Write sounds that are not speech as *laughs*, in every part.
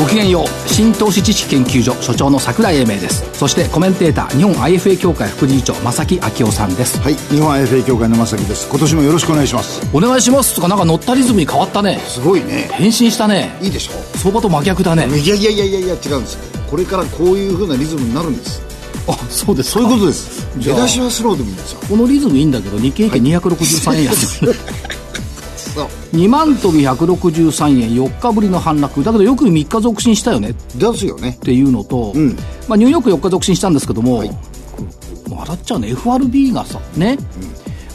ごきげんよう。新投資知識研究所所長の桜井英明です。そしてコメンテーター日本 IFA 協会副理事長正木昭夫さんです。はい日本 IFA 協会の正木です。今年もよろしくお願いします。お願いします。とかなんか乗ったリズムに変わったね。すごいね。変身したね。いいでしょ。相場と真逆だね。いやいやいやいやいや違うんですこれからこういうふうなリズムになるんです。あそうですそういうことです。出だしはスローでもいいんですよ。このリズムいいんだけど日経平均263円安そう *laughs* 2万飛び163円4日ぶりの反落。だけどよく3日続伸したよね。っですよね。ていうのと、ん。まあ、ニューヨーク4日続伸したんですけども、はい。笑っちゃうね。FRB がさね、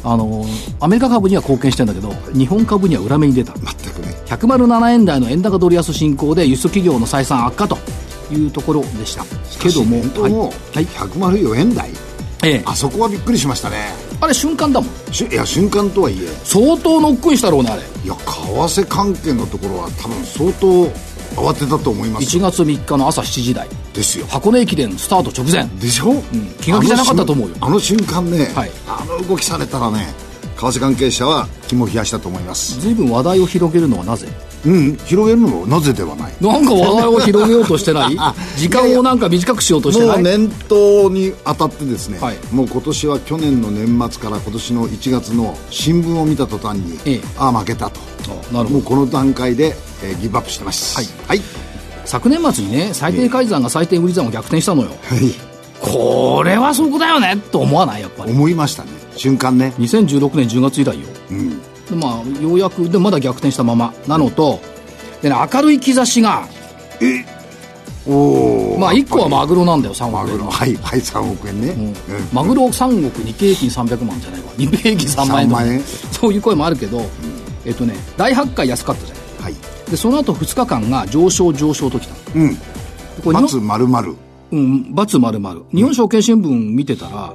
あのアメリカ株には貢献してんだけど、日本株には裏目に出た。全くね。107円台の円高ドル安進行で輸出企業の採算悪化というところでした。けどももはい、104円台。ええ、あそこはびっくりしましたねあれ瞬間だもん。いや瞬間とはいえ。相当ノックインしたろうねあれ。いや為替関係のところは多分相当慌てたと思います1月3日の朝7時台。ですよ。箱根駅伝スタート直前。でしょ、気が気じゃなかったと思うよ。あの瞬間ね、はい。あの動きされたらね為替関係者は肝を冷やしたと思います。随分話題を広げるのはなぜ？うん広げるのもなぜではない。なんか話題を広げようとしてない？*laughs* 時間をなんか短くしようとしてない？もう年頭にあたってですね、はい。もう今年は去年の年末から今年の1月の新聞を見た途端に、ええ。ああ負けたと。あなるほど。もうこの段階で、えーギブアップしてます。はい。はい、昨年末にね最低改ざんが最低売り算を逆転したのよ。はい。これはそこだよねと思わない？やっぱり。思いましたね。瞬間ね。2016年10月以来よ。うんでまあようやくでまだ逆転したままなのとで、ね、明るい兆しがおおまあ1個はマグロなんだよ3マグロ。億円のはいはい3億円ね、うん。うん。マグロ3億日経平均300万じゃないわ。日経平均3万円とか。3万円。そういう声もあるけど、えっとね大発会安かったじゃない。はい。でその後2日間が上昇上昇ときた。のうん。これ丸々うん、×〇〇。日本証券新聞見てたら、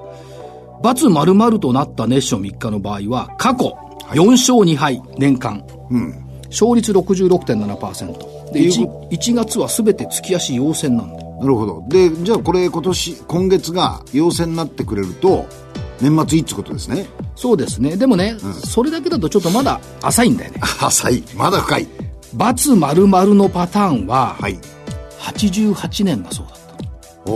×〇〇となったネッション3日の場合は、過去4勝2敗、年間。うん勝率66.7%。で、いう 1, 1月は全て月足陽線なんだよ。なるほどでじゃあこれ今年今月が陽性になってくれると年末いいってことですねそうですね。でもね、それだけだとちょっとまだ浅いんだよね。*laughs* 浅いまだ深い×〇〇のパターンは、はい88年がそうだった。お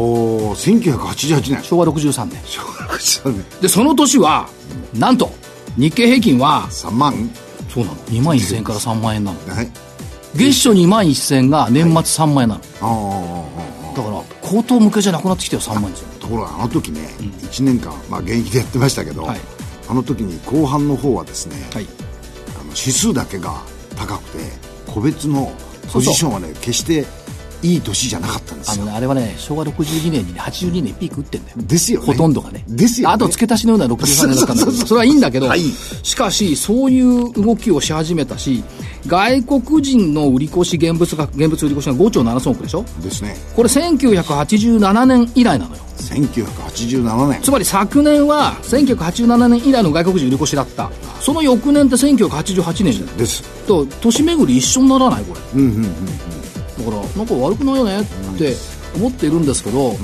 お1988年昭和63年。小学生ねで、その年は、なんと、日経平均は、3万そうなの？2万1000円から3万円なの。はい月初2万1000円が年末3万円なの。ああだから、口頭向けじゃなくなってきてよ、3万円ですよ。ところがあの時ね、1年間、まあ、現役でやってましたけど、はいあの時に後半の方はですね、はい。あの指数だけが高くて個別のポジションはね決していい年じゃなかったんですよ。あのね、あれはね、昭和62年にね、82年ピーク打ってんだよ。ですよね。ほとんどがね。ですよね。あと付け足しのような63年だったんだけど、それはいいんだけど、はい。しかし、そういう動きをし始めたし、外国人の売り越し、現物が、現物売り越しが5兆7000億でしょ？ですね。これ1987年以来なのよ。1987年。つまり昨年は1987年以来の外国人売り越しだった。その翌年って1988年じゃないです。と年巡り一緒にならない？これ。うんうんうんだからなんか悪くないよねって思っているんですけど、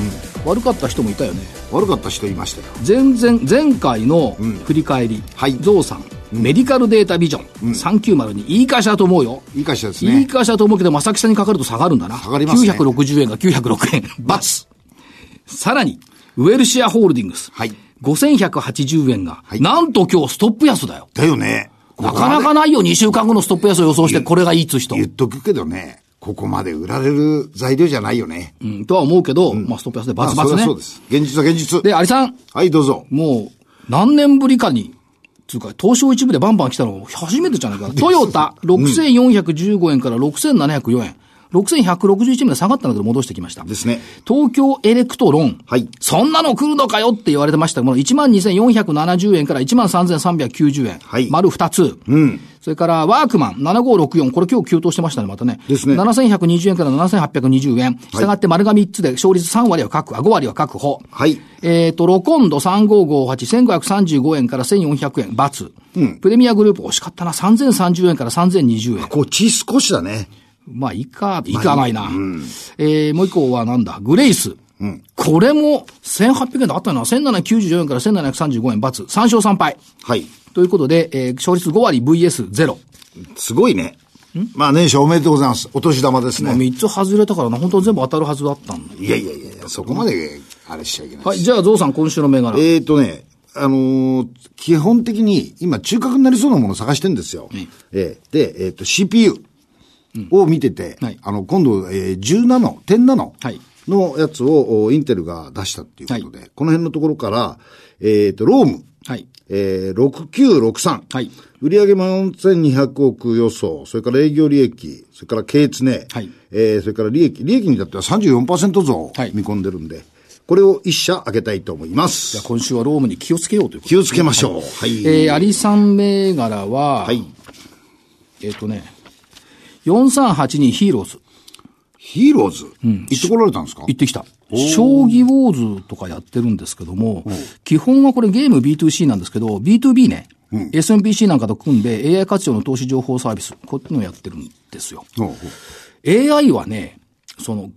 悪かった人もいたよね。悪かった人いましたよ。前々前回の振り返り、はい。ゾウさん、メディカルデータビジョン、390いい会社だと思うよ。いい会社ですいいね会社だと思うけど正木さんにかかると下がるんだな下がりますね。960円が906円バツさらにウェルシアホールディングス、はい。5180円が、い。なんと今日ストップ安だよ。だよね。なかなかないよ、2週間後のストップ安を予想して、これがいいっつう人。言っとくけどねここまで売られる材料じゃないよね、うん、とは思うけど、まあ、ストップ安でバツバツねまあそう。です現実は現実で、アリさん、はいどうぞもう、何年ぶりかに、つうか、東証一部でバンバン来たの初めてじゃないかな。*laughs* トヨタ、6415円から6704円。6161円まで下がったんだけど戻してきました。ですね。東京エレクトロン。はいそんなの来るのかよって言われてましたもの、12,470円から13,390円。はい丸2つ。うん。それから、ワークマン7564。これ今日急騰してましたね、またね。ですね7120円から7820円。したがって丸が3つで勝率3割は確保、あ5割は確保。はい。えっ、と、ロコンド3558、1535円から1400円、×。プレミアグループ惜しかったな。3030円から3020円。こっち少しだね。まあ、いいか、いかないな。えー、もう一個はなんだ、グレイス。これも、1800円であったよな。1794円から1735円、×。3勝3敗。はい。ということで、えー、勝率5割 VS0。すごいね。まあ年始おめでとうございます。お年玉ですまあ、ね。3つ外れたからな。本当は全部当たるはずだったんだ。いやいやいや、そこまで、あれしちゃいけない。はい、じゃあ、ゾウさん、今週の銘柄。えーとね、あのー基本的に今中核になりそうなものを探してるんですよ。えーで、えっ、と CPU を見てて、はいあの、今度、えー10ナノ、10ナノはいのやつをおインテルが出したっていうことで、この辺のところから、えっ、と、ローム、はい。えー、6963。はい売上4200億予想、それから営業利益、それから経営ね、はいえー、それから利益、利益に至っては34%増はい見込んでるんで、これを一社上げたいと思います。じゃあ、今週はロームに気をつけようということ気をつけましょう。はい。えー、アリさん銘柄は、はい。えっ、とね、4382ヒーローズ。ヒーローズ、行ってこられたんですか？行ってきた。将棋ウォーズとかやってるんですけども、基本はこれゲーム B2C なんですけど、B2B ね、SMPC なんかと組んで AI 活用の投資情報サービス、こういうのをやってるんですよ。AI はね、その、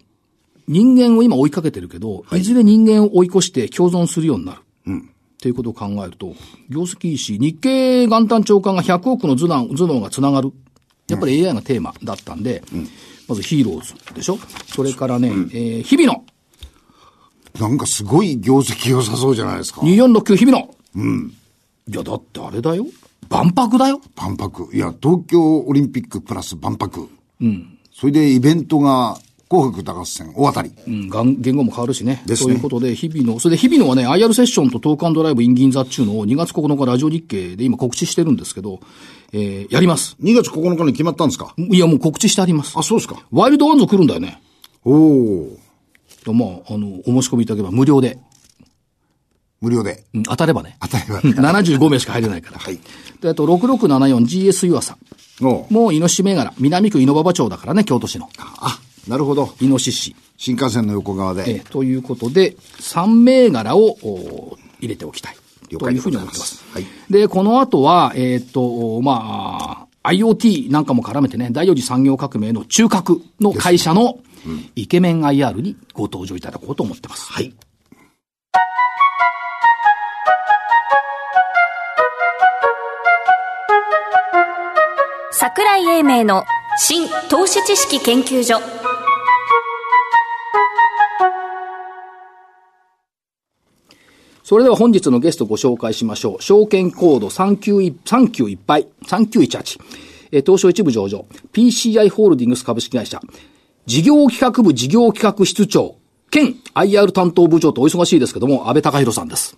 人間を今追いかけてるけど、い、ずれ人間を追い越して共存するようになる。っていうことを考えると、業績いいし、日経元旦長官が100億の頭脳頭脳がつながる。やっぱり AI がテーマだったんで、まずヒーローズでしょ？それからね、えー日々のなんかすごい業績良さそうじゃないですか。2469日々の。いや、だってあれだよ。万博だよ。万博。いや、東京オリンピックプラス万博。うん。それでイベントが紅白歌合戦大当たり。うん、言語も変わるしね。ですねということで、日々の、それで日々のはね、IR セッションとトークライブイン銀座っちゅうのを2月9日ラジオ日経で今告知してるんですけど、えー、やります。2月9日に決まったんですか？いや、もう告知してあります。あ、そうですか。ワイルドワンズ来るんだよね。おおまあ、あの、お申し込みいただければ無料で、無料で。うん、当たればね。当たり前。*laughs* 75名しか入れないから。はい。で、あと、6674GS 湯浅。もう、イノシシ銘柄。南区井ノ馬場町だからね、京都市の。あ、なるほど。イノシシ。新幹線の横側で。えーということで、3銘柄をお入れておきたい。というふうに思ってますす。はいで、この後は、えっ、と、まあ、IoT なんかも絡めてね、第四次産業革命の中核の会社のイケメン IR にご登場いただこうと思ってます。はい。桜井英明の新投資知識研究所それでは本日のゲストご紹介しましょう。証券コード39 39いっぱい、3918。えー東証一部上場、PCI ホールディングス株式会社、事業企画部事業企画室長、兼 IR 担当部長とお忙しいですけども、安倍隆弘さんです。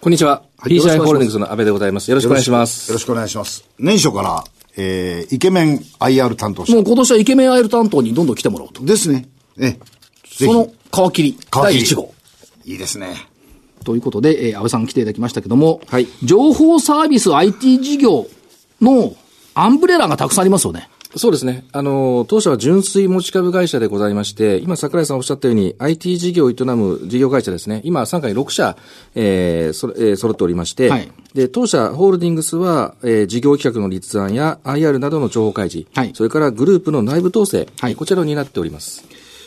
こんにちは。いよろしくお願いし PCI ますホールディングスの安倍でございます。よろしくお願いします。よろしくお願いします。年初から、えー、イケメン IR 担当者。もう今年はイケメン IR 担当にどんどん来てもらおうと。ですね。え、ぜひその皮切り、皮切第り1号。いいですね。ということで、えー安倍さん来ていただきましたけども、はい情報サービス IT 事業のアンブレラがたくさんありますよね。そうですね。あの、当社は純粋持ち株会社でございまして、今桜井さんおっしゃったように IT 事業を営む事業会社ですね。今、傘下に6社、えーそれえー揃っておりまして、はいで、当社ホールディングスは、えー事業企画の立案や IR などの情報開示、はいそれからグループの内部統制、はいこちらを担っております。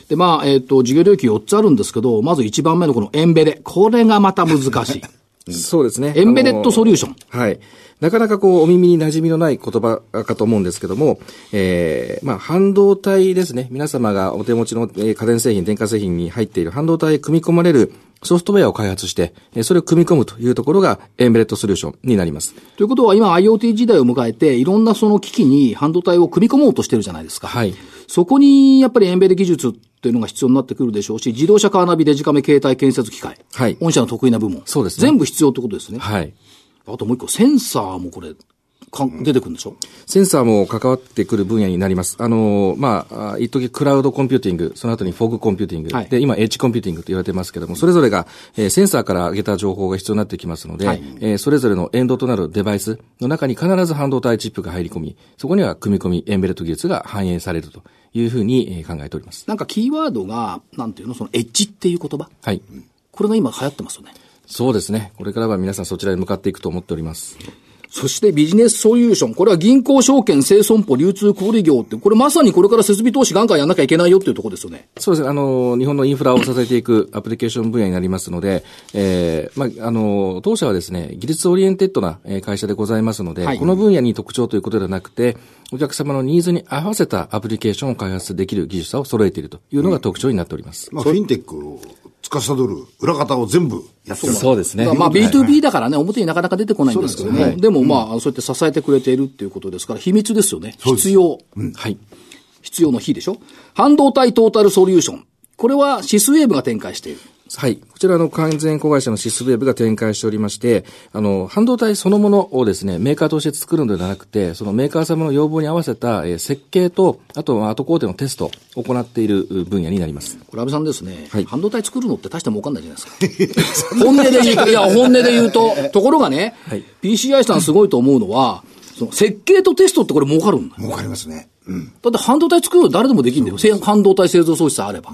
で、まあ、えっ、と、事業領域4つあるんですけど、まず1番目のこのエンベレ。これがまた難しい。*laughs* そうですね。エンベレッドソリューション。はい。なかなかこう、お耳に馴染みのない言葉かと思うんですけども、えー、まあ、半導体ですね。皆様がお手持ちのえー家電製品、電化製品に入っている半導体へ組み込まれるソフトウェアを開発して、えーそれを組み込むというところがエンベレットソリューションになります。ということは今 IoT 時代を迎えて、いろんなその機器に半導体を組み込もうとしてるじゃないですか。はい。そこにやっぱりエンベレ技術っていうのが必要になってくるでしょうし、自動車カーナビデジカメ携帯建設機械。はい御社の得意な部門。そうですね全部必要ってことですね。はい。あともう一個、センサーもこれ、か出てくるんでしょ？センサーも関わってくる分野になります。あの、まあ、あ一時クラウドコンピューティング、その後にフォグコンピューティング、はいで、今エッジコンピューティングと言われてますけども、それぞれが、えーセンサーから上げた情報が必要になってきますので、はいえーそれぞれのエンドとなるデバイスの中に必ず半導体チップが入り込み、そこには組み込み、エンベレット技術が反映されるというふうにえー考えております。なんかキーワードが、なんていうの、そのエッジっていう言葉？はい。これが今流行ってますよね。そうですね。これからは皆さんそちらに向かっていくと思っております。そしてビジネスソリューション。これは銀行証券、生損保、流通小売業って、これまさにこれから設備投資ガンガンやんなきゃいけないよっていうところですよね。そうですね。あの、日本のインフラを支えていくアプリケーション分野になりますので、えー、まあ、あの、当社はですね、技術 oriented なえー会社でございますので、はいこの分野に特徴ということではなくて、お客様のニーズに合わせたアプリケーションを開発できる技術者を揃えているというのが特徴になっております。まあ、フィンテックを司る裏方を全部やってる。そうですね。まあはい B2B だからね、表になかなか出てこないんですけども、でもまあ、そうやって支えてくれているっていうことですから、秘密ですよね。必要。はい。必要の非でしょ半導体トータルソリューション。これはシスウェーブが展開している。はい。こちらの完全子会社のシスウェーブが展開しておりまして、あの、半導体そのものをですね、メーカーとして作るのではなくて、そのメーカー様の要望に合わせた、えー設計と、あとは後工程のテストを行っているう分野になります。これ、安倍さんですね、はい半導体作るのって大して儲かんないじゃないですか。*laughs* 本音で言うと、いや、本音で言うと、ところがね、はい PCI さんすごいと思うのは、その設計とテストってこれ儲かるんだ。儲かりますね。うん。だって半導体作るの誰でもできるんだよ。せ半導体製造装置さえあれば。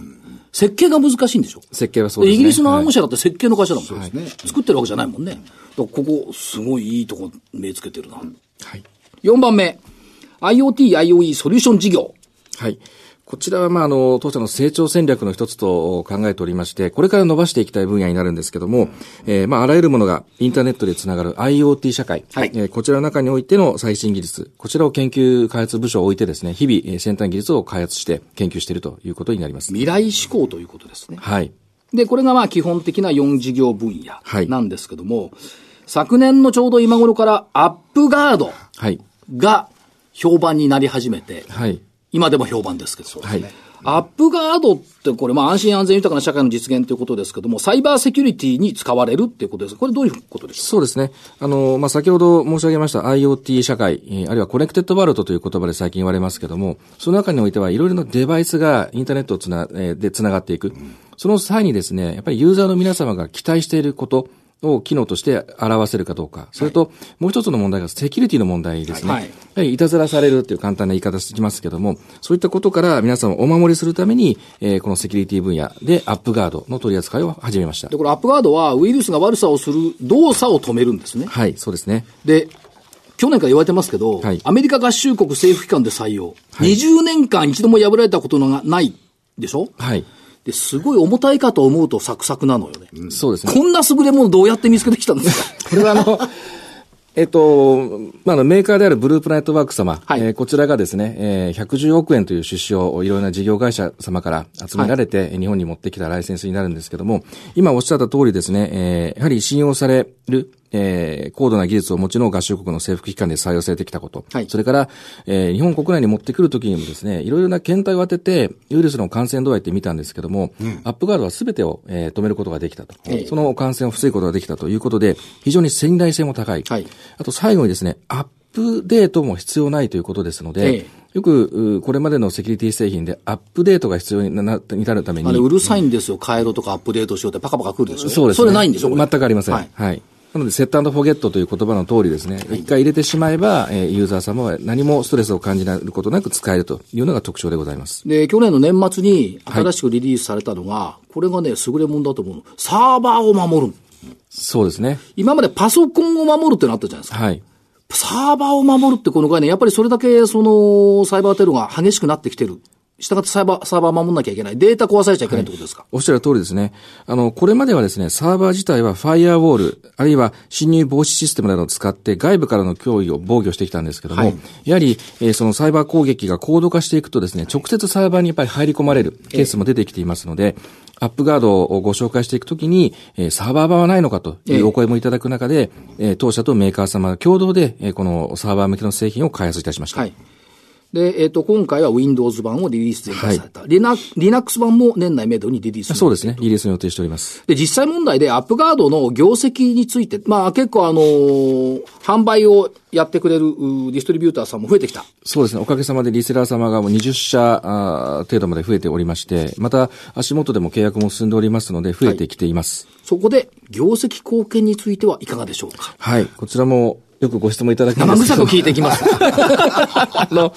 設計が難しいんでしょ？設計はそうですね。イギリスのアームはい社だって設計の会社だもん。そうですね。作ってるわけじゃないもんね。ここ、すごいいいとこ目つけてるな。はい。4番目。IoT、IOE ソリューション事業。はい。こちらは、まあ、あの、当社の成長戦略の一つと考えておりまして、これから伸ばしていきたい分野になるんですけども、えーまあ、あらゆるものがインターネットでつながる IoT 社会。はいえーこちらの中においての最新技術、こちらを研究開発部署を置いてですね、日々、えー先端技術を開発して研究しているということになります。未来志向ということですね。はい。で、これがまあ基本的な4事業分野はいなんですけども、昨年のちょうど今頃から UpGuard はい。が評判になり始めて、はい。今でも評判ですけど、はい。 UpGuard ってこれまあ安心安全豊かな社会の実現ということですけども、サイバーセキュリティに使われるっていうことです。これどういうことでしょそうですね。あの、まあ、先ほど申し上げました IoT 社会、えーあるいは connected world という言葉で最近言われますけども、その中においてはいろいろなデバイスがインターネットをつな、えーでつながっていく。その際にですね、やっぱりユーザーの皆様が期待していること、を機能として表せるかどうか。それと、もう一つの問題がセキュリティの問題ですね。はいやはりいたずらされるっていう簡単な言い方してきますけども、そういったことから皆さんをお守りするために、えーこのセキュリティ分野でアップガードの取り扱いを始めましたう。で、。これアップガードはウイルスが悪さをする動作を止めるんですね。はい、そうですね。で、去年から言われてますけど、はいアメリカ合衆国政府機関で採用。20年間一度も破られたことがないでしょ？はい。で、すごい重たいかと思うとサクサクなのよね。そうですね。こんな優れものどうやって見つけてきたんですかこれはあの、*laughs* えっと、まあ、メーカーであるブループラネットワーク様、はいえーこちらがですね、えー110億円という出資をいろいろな事業会社様から集められて、日本に持ってきたライセンスになるんですけども、今おっしゃった通りですね、えーやはり信用される、えー高度な技術をお持ちの合衆国の政府機関で採用されてきたこと、はいそれから、えー日本国内に持ってくるときにもですね、いろいろな検体を当てて、ウイルスの感染度合いって見たんですけども、アップガードは全てを、えー止めることができたと。ええその感染を防ぐことができたということで、非常に信頼性も高い。はいあと最後にですね、アップデートも必要ないということですので、ええよく、うこれまでのセキュリティ製品でアップデートが必要にな至るために、あれ、うるさいんですよ。変えろとかアップデートしようってパカパカ来るでしょそうですね。それないんでしょ全くありません。ははいい。なので、セットフォゲットという言葉の通りですね、一回入れてしまえば、えーユーザー様は何もストレスを感じることなく使えるというのが特徴でございます。で、去年の年末に新しくリリースされたのが、これがね、優れものだと思うの。サーバーを守る。そうですね。今までパソコンを守るってなったじゃないですか。はい。サーバーを守るってこの概念、やっぱりそれだけそのサイバーテロが激しくなってきてる。したがってサイバー、サーバー守んなきゃいけない。データ壊されちゃいけないってことですか？おっしゃる通りですね。あの、これまではですね、サーバー自体はファイアウォール、あるいは侵入防止システムなどを使って外部からの脅威を防御してきたんですけども、はいやはり、えーそのサイバー攻撃が高度化していくとですね、直接サーバーにやっぱり入り込まれるケースも出てきていますので、アップガードをご紹介していくときに、えーサーバー版はないのかというお声もいただく中で、えー当社とメーカー様が共同で、えーこのサーバー向けの製品を開発いたしました。はい。で、えっ、と、今回は Windows 版をリリース前回された。Linux, Linux 版も年内メドにリリースそうですね。リリースの予定しております。で、実際問題でアップガードの業績について、まあ結構あのー販売をやってくれるディストリビューターさんも増えてきた。そうですね。おかげさまでリセラー様がもう20社あー程度まで増えておりまして、また足元でも契約も進んでおりますので、増えてきています。そこで、業績貢献についてはいかがでしょうか？はい。こちらもよくご質問いただきます生臭く聞いていきます。*laughs* あの、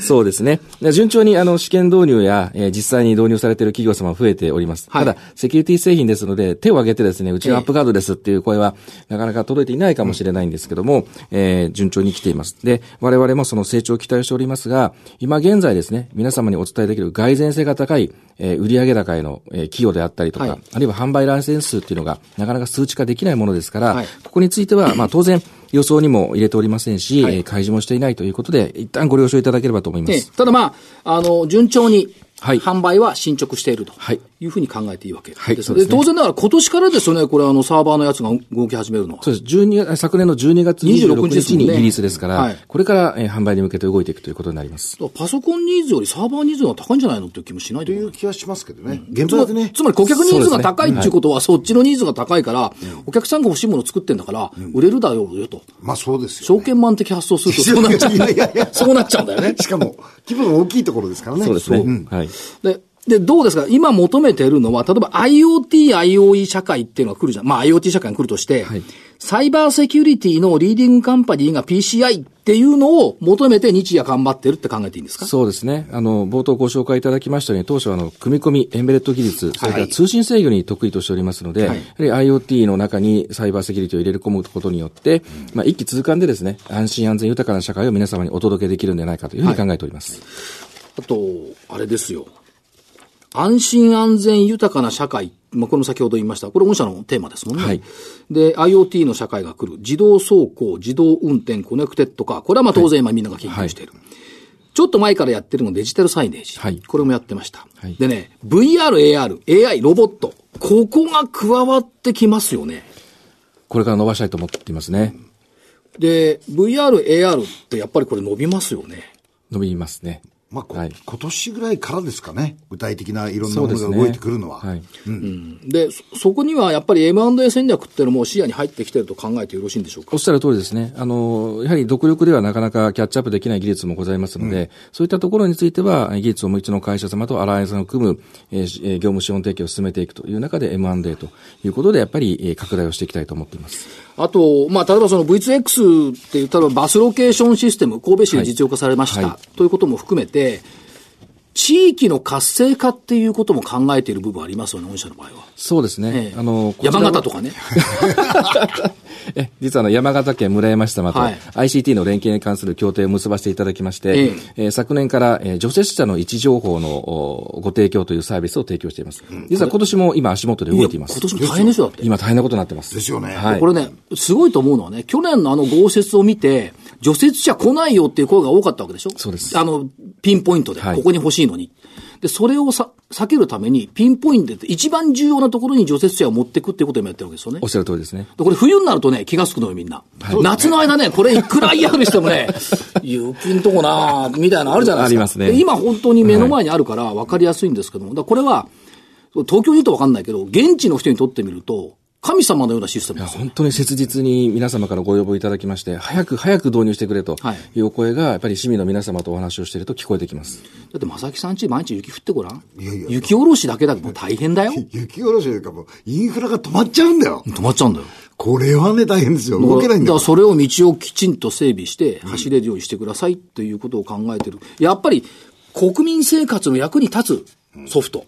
そうですね。で順調にあの試験導入や、えー実際に導入されている企業様増えております。はいただ、セキュリティ製品ですので、手を挙げてですね、うちのアップガードですっていう声は、なかなか届いていないかもしれないんですけども、えー順調に来ています。で、我々もその成長を期待しておりますが、今現在ですね、皆様にお伝えできる蓋然性が高い、えー売上高への、えー企業であったりとか、はいあるいは販売ライセンス数っていうのが、なかなか数値化できないものですから、はいここについては、まあ当然、予想にも入れておりませんし、はいえー開示もしていないということで、一旦ご了承いただければと思いまええす。ただまあ、あの、順調に、はい販売は進捗しているとはいいうふうに考えていいわけです。はいそうですね当然ながら今年からですよね、これあのサーバーのやつが動き始めるのは。そうです。12月、昨年の12月26 26日日にリリースですから、はいこれから、えー販売に向けて動いていくということになります。パソコンニーズよりサーバーニーズが高いんじゃないのっていう気もしないといいう気はしますけどね。現つま場でね。つまり顧客ニーズが高いっていうことは、そっちのニーズが高いから、お客さんが欲しいものを作ってんだから、売れるだろうよと。まあそうですよ、証券マン的発想するとそうなっちゃういやいやいやそうなっちゃうんだよね。しかも、規模の大きいところですからね。そうですね。んはい。で、で、どうですか？今求めているのは、例えば IoT、IOE 社会っていうのが来るじゃん。まあ IoT 社会が来るとして、はいサイバーセキュリティのリーディングカンパニーが PCI っていうのを求めて日夜頑張ってるって考えていいんですか？そうですね。あの、冒頭ご紹介いただきましたように、当初はあの、組み込み、エンベレット技術、それから通信制御に得意としておりますので、はいやはり IoT の中にサイバーセキュリティを入れる込むことによって、まあ、一気通貫でですね、安心安全豊かな社会を皆様にお届けできるんではないかというふうに考えております。あと、あれですよ。安心安全豊かな社会。まあ、これも先ほど言いました。これ御社のテーマですもんね。はいで、IoT の社会が来る。自動走行、自動運転、コネクテッドカー。これはまあ当然今みんなが研究している。ちょっと前からやってるのデジタルサイネージ。はいこれもやってました。はいでね、VR、AR、AI、ロボット。ここが加わってきますよね。これから伸ばしたいと思っていますね。で、VR、AR ってやっぱりこれ伸びますよね。伸びますね。まあ、こはい今年ぐらいからですかね。具体的ないろんな。ものが動いてくるのは。はい。で、そそこにはやっぱり M&A 戦略っていうのも視野に入ってきてると考えてよろしいんでしょうか？おっしゃる通りですね。あの、やはり独力ではなかなかキャッチアップできない技術もございますので、そういったところについては、技術をもう一度の会社様とアライアンスを組む、えー業務資本提供を進めていくという中で M&A ということで、やっぱり、えー拡大をしていきたいと思っています。あと、まあ、例えばその V2X っていう、例えばバスロケーションシステム、神戸市で実用化されました、はいはということも含めて、地域の活性化っていうことも考えている部分ありますよね、御社の場合は。そうですね。ええあの、山形とかね。*laughs* え、実はあの、山形県村山市様とはい ICT の連携に関する協定を結ばせていただきまして、ええー昨年から、えー除雪車の位置情報のおご提供というサービスを提供しています。実は今年も今足元で動いています。今年も大変ですよ、だって。今大変なことになってます。ですよねはい。これね、すごいと思うのはね、去年のあの豪雪を見て、除雪車来ないよっていう声が多かったわけでしょ？そうですあの、ピンポイントで、はいここに欲しいのに。で、それをさ避けるために、ピンポイントで一番重要なところに除雪車を持ってくっていうことを今やってるわけですよねおっ。しゃる通りですね。でこれ冬になるとね、気がつくのよ、みんな。夏の間ね、これいくら嫌にしてもね、*laughs* 雪んとこなみたいなのあるじゃないですか。ありますねで今本当に目の前にあるから分かりやすいんですけども、だからこれは、東京にいると分かんないけど、現地の人にとってみると、神様のようなシステムいやですよ。本当に切実に皆様からご要望いただきまして、早く早く導入してくれとはいいうお声が、やっぱり市民の皆様とお話をしていると聞こえてきます。だって、正木さんち毎日雪降ってごらん。いやいや雪下ろしだけだけど大変だよ。雪下ろしというかもう、インフラが止まっちゃうんだよ。止まっちゃうんだよ。これはね、大変ですよ。動けないんだよだから。それを道をきちんと整備して走れるようにしてくださいっていうことを考えてる。やっぱり国民生活の役に立つソフト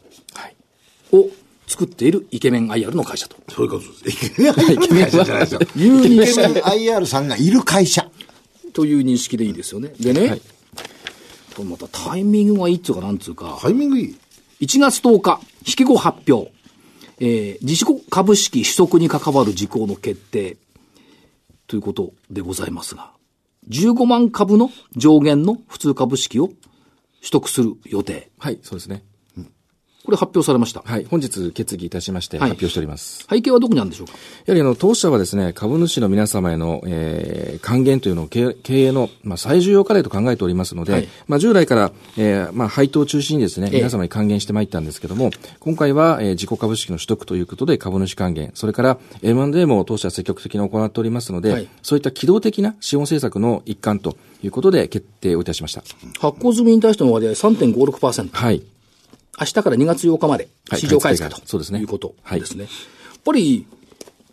を作っているイケメン IR の会社と。そういうことです。イケメン IR 会社じゃないですよ。*laughs* イケメン識 IR さんがいる会社。という認識でいいですよね。でね、はいこれまたタイミングがいいっつうかなんつうか、タイミングいい。1月10日、引き後発表。えー、自主株式取得に関わる事項の決定。ということでございますが、15万株の上限の普通株式を取得する予定。はい、そうですね。これ発表されました。はい。本日決議いたしまして発表しております。背景はどこにあるんでしょうか？やはりあの、当社はですね、株主の皆様への、えー、還元というのを経経営の、まあ、最重要課題と考えておりますので、はいまあ、従来から、えー、まあ、配当を中心にですね、ええ皆様に還元してまいったんですけども、今回は、えー、自己株式の取得ということで株主還元、それから M&A も当社は積極的に行っておりますので、はいそういった機動的な資本政策の一環ということで決定をいたしました。発行済みに対しての割合3.56%。はい。明日から2月8日まではい市場開催と、買いうですねいうことはいですね。やっぱり、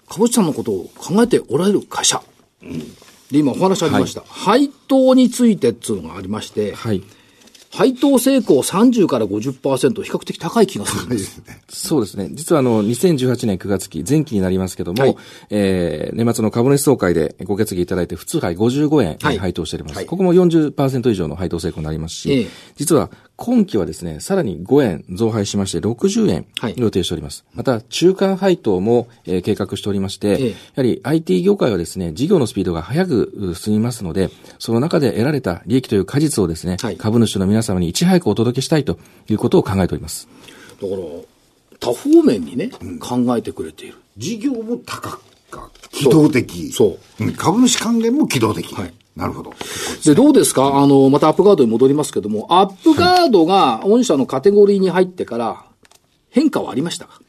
株主さんのことを考えておられる会社。で、今お話ありました。配当についてっていうのがありまして、はい。配当成功30から50%、比較的高い気がするんです。そうですね。実はあの、2018年9月期、前期になりますけども、はいえー、年末の株主総会でご決議いただいて、普通配55円はい配当しております。はいここも40%以上の配当成功になりますし、ええ実は今期はですね、さらに5円増配しまして、60円はい予定しております。また、中間配当も、えー計画しておりまして、ええやはり IT 業界はですね、事業のスピードが速くう進みますので、その中で得られた利益という果実をですね、はい株主の皆様にいち早くお届けしたいということを考えております。だから、多方面にね、考えてくれている。事業も高か、機動的。。そうん株主還元も機動的。はいなるほど。で、どうですか？あの、またアップガードに戻りますけども、アップガードが御社のカテゴリーに入ってから変化はありましたか？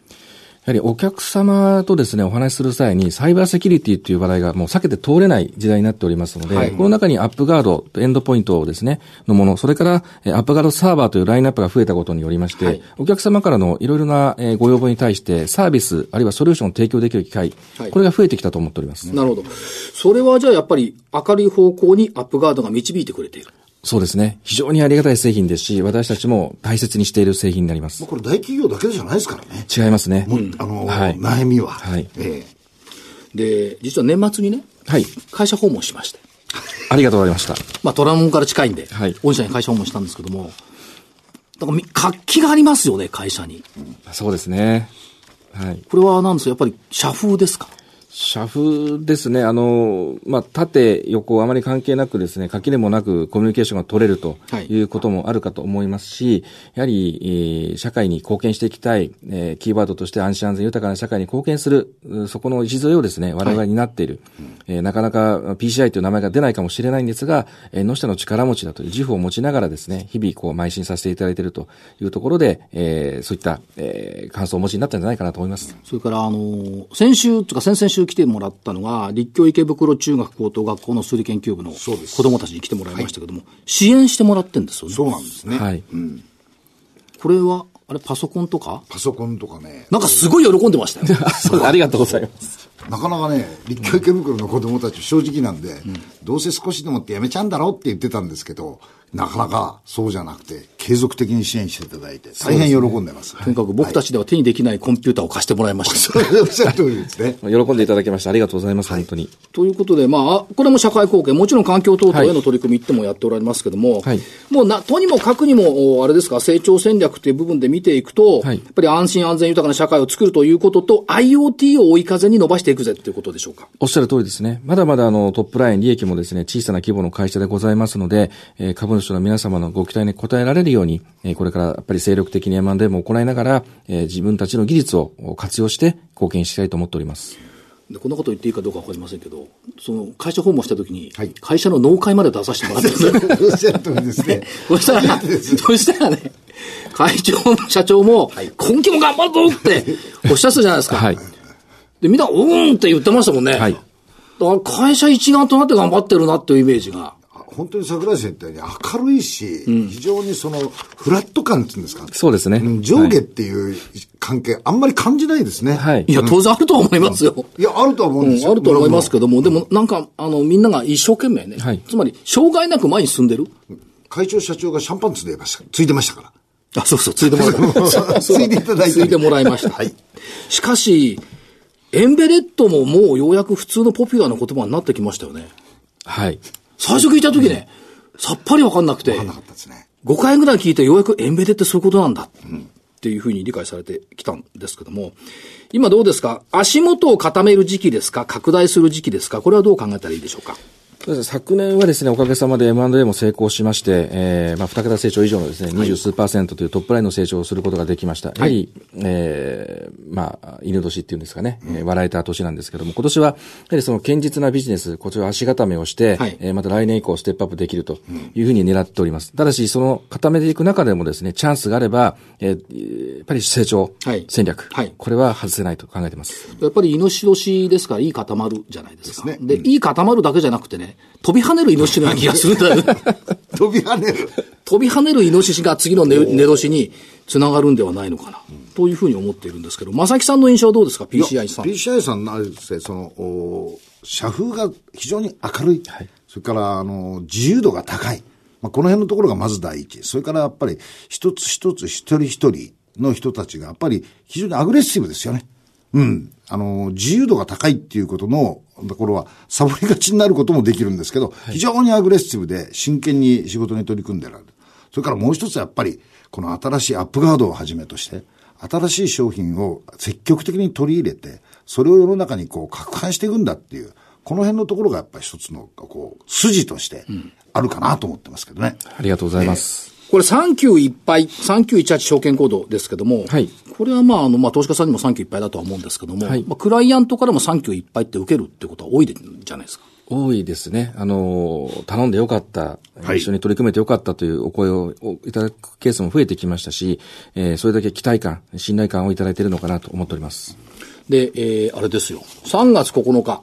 やはりお客様とですね、お話しする際に、サイバーセキュリティという話題がもう避けて通れない時代になっておりますので、はいこの中にアップガード、エンドポイントですね、のもの、それからえーアップガードサーバーというラインナップが増えたことによりまして、はいお客様からのいろいろなえーご要望に対して、サービス、あるいはソリューションを提供できる機会、はいこれが増えてきたと思っております。なるほど。それはじゃあやっぱり明るい方向にアップガードが導いてくれている。そうですね。非常にありがたい製品ですし、私たちも大切にしている製品になります。これ大企業だけじゃないですからね。違いますね。もうあの、はい悩みは。はいええで、実は年末にね、はい。会社訪問しまして。ありがとうございました。まあ、トラモンから近いんで、はい御社に会社訪問したんですけども、だからみ活気がありますよね、会社に。そうですね。はい。これは何ですか？やっぱり社風ですか？社風ですね。あの、まあ、縦、横、あまり関係なくですね、垣根もなくコミュニケーションが取れるとはいいうこともあるかと思いますし、やはり、えー社会に貢献していきたい、えーキーワードとして安心安全豊かな社会に貢献する、うそこの礎をですね、我々になっている。えーなかなか PCI という名前が出ないかもしれないんですが、えー野下の力持ちだという自負を持ちながらですね、日々こう邁進させていただいているというところで、えーそういった、えー感想をお持ちになったんじゃないかなと思います。それから、あの、先週、というか先々週来てもらったのが、立教池袋中学高等学校の数理研究部のそうです子供たちに来てもらいましたけども、支援してもらってんですよね。そうなんですね。はい。これは、あれ、パソコンとか？パソコンとかね。なんかすごい喜んでましたよ。*laughs* ありがとうございます。なかなかね、立教池袋の子供たち正直なんで、どうせ少しでもってやめちゃうんだろうって言ってたんですけど、なかなかそうじゃなくて、継続的に支援していただいて、大変喜んでます。とにかく僕たちでは手にできないコンピューターを貸してもらいました。おっしゃる通りですね。喜んでいただきましてありがとうございます、本当に。ということで、まああ、これも社会貢献、もちろん環境等々への取り組みってもやっておられますけども、はいもうな、とにもかくにも、おあれですか、成長戦略っていう部分で見ていくと、はいやっぱり安心安全豊かな社会を作るということと、IoT を追い風に伸ばしていくぜっていうことでしょうか。おっしゃる通りですね。まだまだあのトップライン、利益もですね、小さな規模の会社でございますので、えー株主の皆様のご期待に応えられるように、えーこれからやっぱり精力的に M&A も行いながら、えー自分たちの技術を活用して貢献したいと思っております。でこんなこと言っていいかどうかわかりませんけど、その会社訪問したときに、はい会社の納会まで出させてもらってるんですよおっしゃる通りですね。そしたら、そしたらね、会長も社長も、今期も頑張るぞっておっしゃってたじゃないですか。はい。で、みんな、うーんって言ってましたもんね。はいだから会社一丸となって頑張ってるなっていうイメージが。本当に桜井さん言ったように明るいし、非常にその、フラット感っていうんですか。そうですねん上下っていう関係、あんまり感じないですね。はい。いや、当然あると思いますよ。いや、あるとは思ううんんですよ。あると思いますけども、でもなんか、あの、みんなが一生懸命ね。はいつまり、障害なく前に進んでる？会長社長がシャンパンついでました。ついてましたから。あ、そうそう、ついてもらいました。*laughs* ついていただいてついてもらいました。はい。しかし、エンベレットももうようやく普通のポピュラーな言葉になってきましたよね。はい。最初聞いた時ね、さっぱりわかんなくて。わかんなかったですね。5回ぐらい聞いてようやくエンベデってそういうことなんだ。っていうふうに理解されてきたんですけども、今どうですか？足元を固める時期ですか？拡大する時期ですか？これはどう考えたらいいでしょうか？昨年はですね、おかげさまで M&A も成功しまして、えー、まあ、二桁成長以上のですね、二十数パーセントというトップラインの成長をすることができました。やはり、えー、まあ、犬年っていうんですかね、うん、笑えた年なんですけども、今年は、やはりその堅実なビジネス、こちら足固めをして、はい、えー、また来年以降ステップアップできるというふうに狙っております。ただし、その固めていく中でもですね、チャンスがあれば、えー、やっぱり成長戦略、はい、はい、これは外せないと考えてます。やっぱりイノシ年ですから、いい固まるじゃないですか。ですね。で、うん、いい固まるだけじゃなくてね、飛び跳ねるイノシシのような気がするんだよ。*laughs* 飛び跳ねる飛び跳ねるイノシシが次の寝年につながるんではないのかな、というふうに思っているんですけど、正木さんの印象はどうですか、PCI さん。PCI さんのあれですね、その、社風が非常に明るい。はい、それから、あの、自由度が高い。まあ、この辺のところがまず第一。それからやっぱり、一つ一つ一人一人の人たちが、やっぱり非常にアグレッシブですよね。うん。あの、自由度が高いっていうことのところは、サボりがちになることもできるんですけど、非常にアグレッシブで真剣に仕事に取り組んでられる。それからもう一つやっぱり、この新しいアップガードをはじめとして、新しい商品を積極的に取り入れて、それを世の中にこう、拡販していくんだっていう、この辺のところがやっぱり一つの、こう、筋としてあるかなと思ってますけどね。ありがとうございます。これ3級いっぱい、3918証券コードですけども、はい、これはまあ、あの、まあ、投資家さんにも3級いっぱいだとは思うんですけども、はい、まあ、クライアントからも3級いっぱいって受けるってことは多いじゃないですか。多いですね。あの、頼んでよかった、はい、一緒に取り組めてよかったというお声をいただくケースも増えてきましたし、えー、それだけ期待感、信頼感をいただいているのかなと思っております。で、えー、あれですよ。3月9日、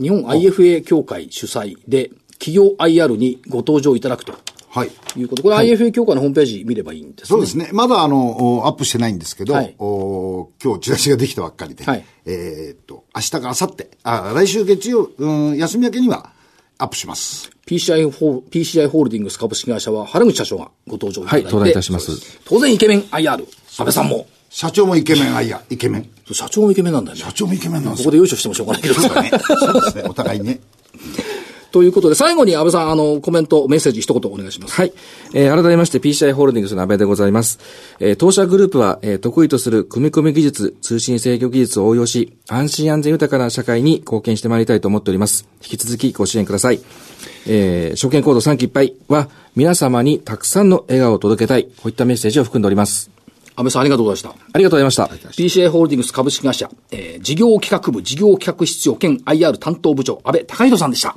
日本 IFA 協会主催で、企業 IR にご登場いただくと。はい。いうこと。これ IFA 協会のホームページ見ればいいんですね。そうですね。まだあの、アップしてないんですけど、はい、お今日チラシができたばっかりで、はい、えっと、明日か明後日、あ、来週月曜、うん、休み明けにはアップします。PCI ホ PCI ホールディングス株式会社は原口社長がご登場いただいて。はい、登壇いたします。当然イケメン IR、安倍さんも。社長もイケメン IR、イケメン。社長もイケメンなんだよね。社長もイケメンなんですここで優勝してもしょうがないけど。そうですね。お互いね。*laughs* ということで、最後に安倍さん、あの、コメント、メッセージ一言お願いします。はい。えー、改めまして PCI ホールディングスの安倍でございます。えー、当社グループは、えー、得意とする組み込み技術、通信制御技術を応用し、安心安全豊かな社会に貢献してまいりたいと思っております。引き続きご支援ください。えー、証券コード3期いっぱいは、皆様にたくさんの笑顔を届けたい、こういったメッセージを含んでおります。安倍さんありがとうございました。ありがとうございました。PCA ホールディングス株式会社、えー、事業企画部事業企画室長兼 IR 担当部長、安倍隆弘さんでした。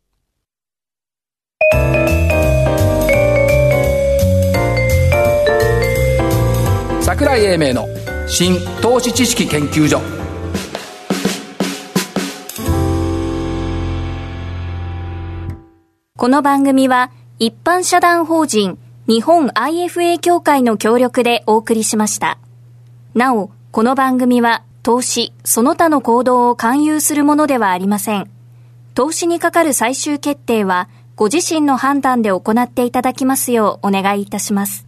桜井英明の新投資知識研究所この番組は一般社団法人日本 IFA 協会の協力でお送りしました。なお、この番組は投資、その他の行動を勧誘するものではありません。投資にかかる最終決定はご自身の判断で行っていただきますようお願いいたします。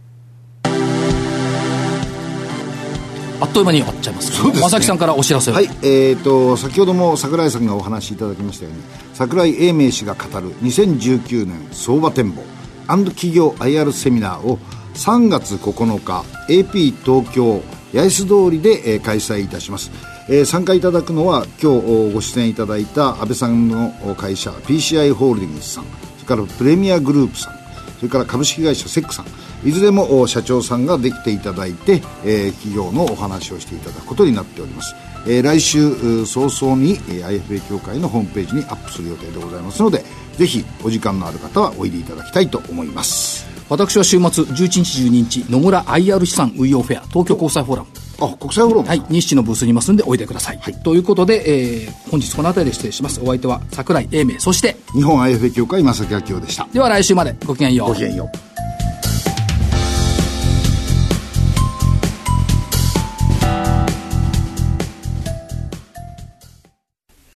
あっという間に終わっちゃいますそうです、ね、正木さんからお知らせはいえーと、先ほども櫻井さんがお話しいただきましたように櫻井英明氏が語る2019年相場展望企業 IR セミナーを3月9日 AP 東京八重洲通りで、えー、開催いたします。えー、参加いただくのは今日ご出演いただいた安倍さんの会社 PCI ホールディングスさんそれからプレミアグループさんそれから株式会社セックさんいずれも社長さんができていただいて、えー、企業のお話をしていただくことになっております、えー、来週早々に IFA 協会のホームページにアップする予定でございますのでぜひお時間のある方はおいでいただきたいと思います。私は週末11日12日野村 IR 資産運用フェア東京国際フォーラム。あ国際フォーラム。はい日誌のブースにいますんでおいでください、はい、ということで、えー、本日この辺りで失礼します。お相手は櫻井英明そして日本 IFA 協会正木明夫でした。では来週までごきげんよう。ごきげんよう